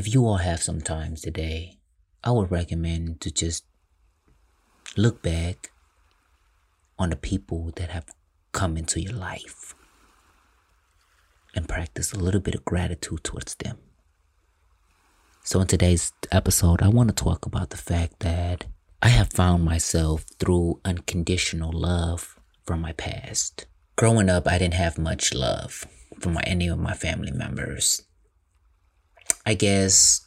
if you all have some time today, I would recommend to just look back on the people that have come into your life and practice a little bit of gratitude towards them. So, in today's episode, I want to talk about the fact that I have found myself through unconditional love from my past. Growing up, I didn't have much love from any of my family members. I guess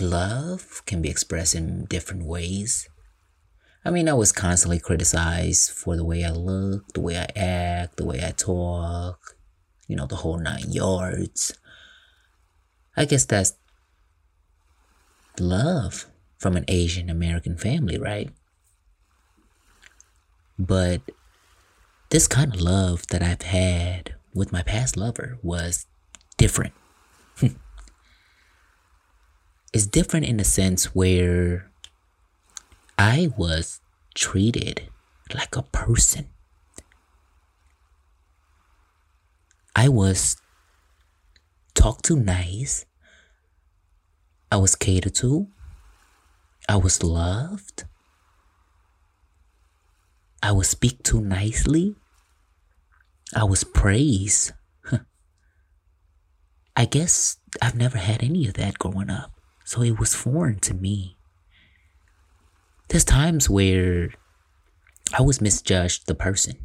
love can be expressed in different ways. I mean, I was constantly criticized for the way I look, the way I act, the way I talk, you know, the whole nine yards. I guess that's love from an Asian American family, right? But this kind of love that I've had with my past lover was different. Hmm. it's different in the sense where I was treated like a person. I was talked to nice. I was catered to. I was loved. I was speak to nicely. I was praised. I guess I've never had any of that growing up, so it was foreign to me. There's times where I was misjudged the person.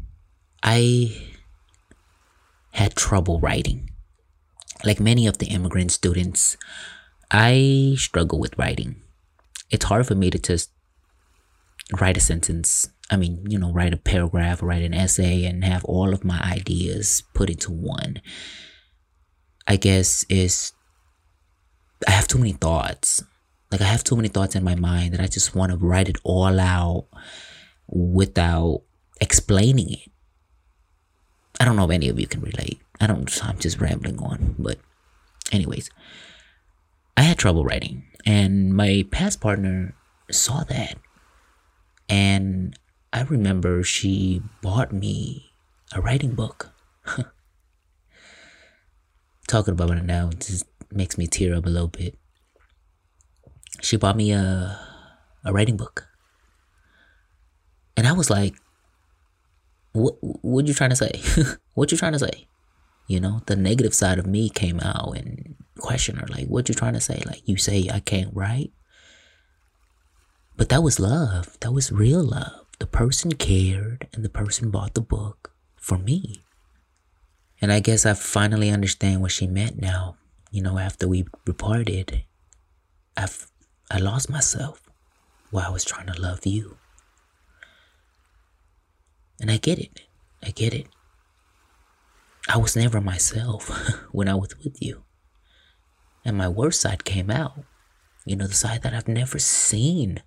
I had trouble writing. Like many of the immigrant students, I struggle with writing. It's hard for me to just write a sentence. I mean, you know, write a paragraph, write an essay, and have all of my ideas put into one. I guess is I have too many thoughts. Like I have too many thoughts in my mind that I just want to write it all out without explaining it. I don't know if any of you can relate. I don't I'm just rambling on, but anyways, I had trouble writing and my past partner saw that. And I remember she bought me a writing book. Talking about it now just makes me tear up a little bit. She bought me a a writing book. And I was like, what what you trying to say? what you trying to say? You know, the negative side of me came out and questioned her, like, what you trying to say? Like, you say I can't write? But that was love. That was real love. The person cared and the person bought the book for me. And I guess I finally understand what she meant now. You know, after we reported, I've I lost myself while I was trying to love you. And I get it. I get it. I was never myself when I was with you. And my worst side came out. You know, the side that I've never seen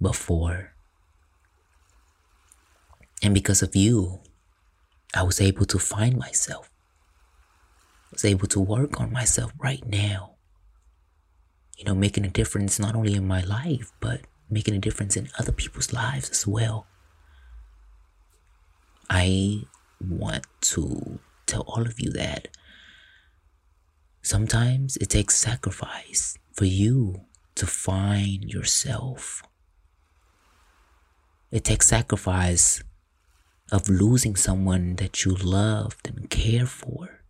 before. And because of you, I was able to find myself. I was able to work on myself right now. You know, making a difference not only in my life, but making a difference in other people's lives as well. I want to tell all of you that sometimes it takes sacrifice for you to find yourself. It takes sacrifice of losing someone that you loved and cared for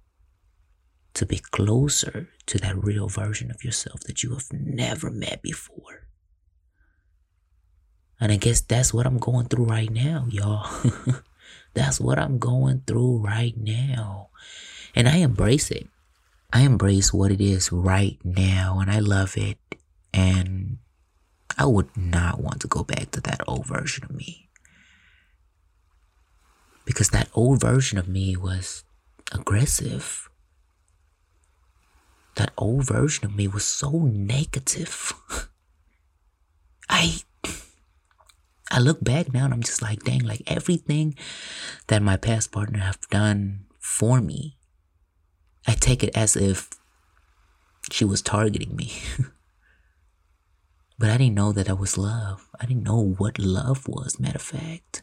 to be closer to that real version of yourself that you have never met before. And I guess that's what I'm going through right now, y'all. That's what I'm going through right now. And I embrace it. I embrace what it is right now and I love it. And I would not want to go back to that old version of me. Because that old version of me was aggressive. That old version of me was so negative. I I look back now and I'm just like, dang, like everything that my past partner have done for me, I take it as if she was targeting me. but I didn't know that that was love. I didn't know what love was, matter of fact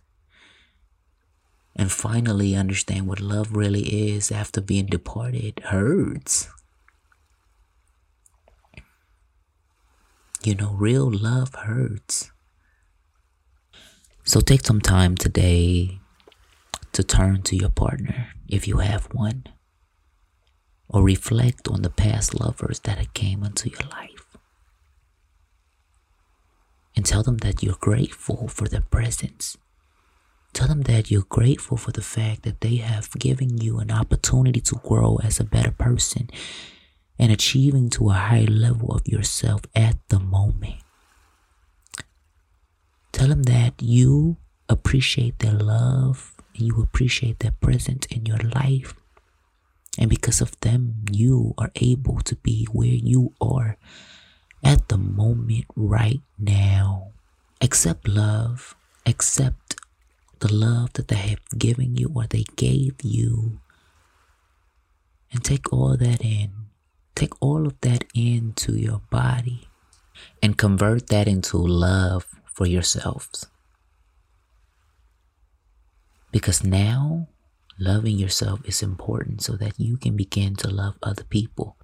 and finally understand what love really is after being departed hurts. You know, real love hurts. So take some time today to turn to your partner if you have one, or reflect on the past lovers that came into your life. And tell them that you're grateful for their presence Tell them that you're grateful for the fact that they have given you an opportunity to grow as a better person and achieving to a higher level of yourself at the moment. Tell them that you appreciate their love and you appreciate their presence in your life. And because of them, you are able to be where you are at the moment right now. Accept love. Accept the love that they have given you or they gave you. And take all that in. Take all of that into your body and convert that into love for yourselves. Because now loving yourself is important so that you can begin to love other people.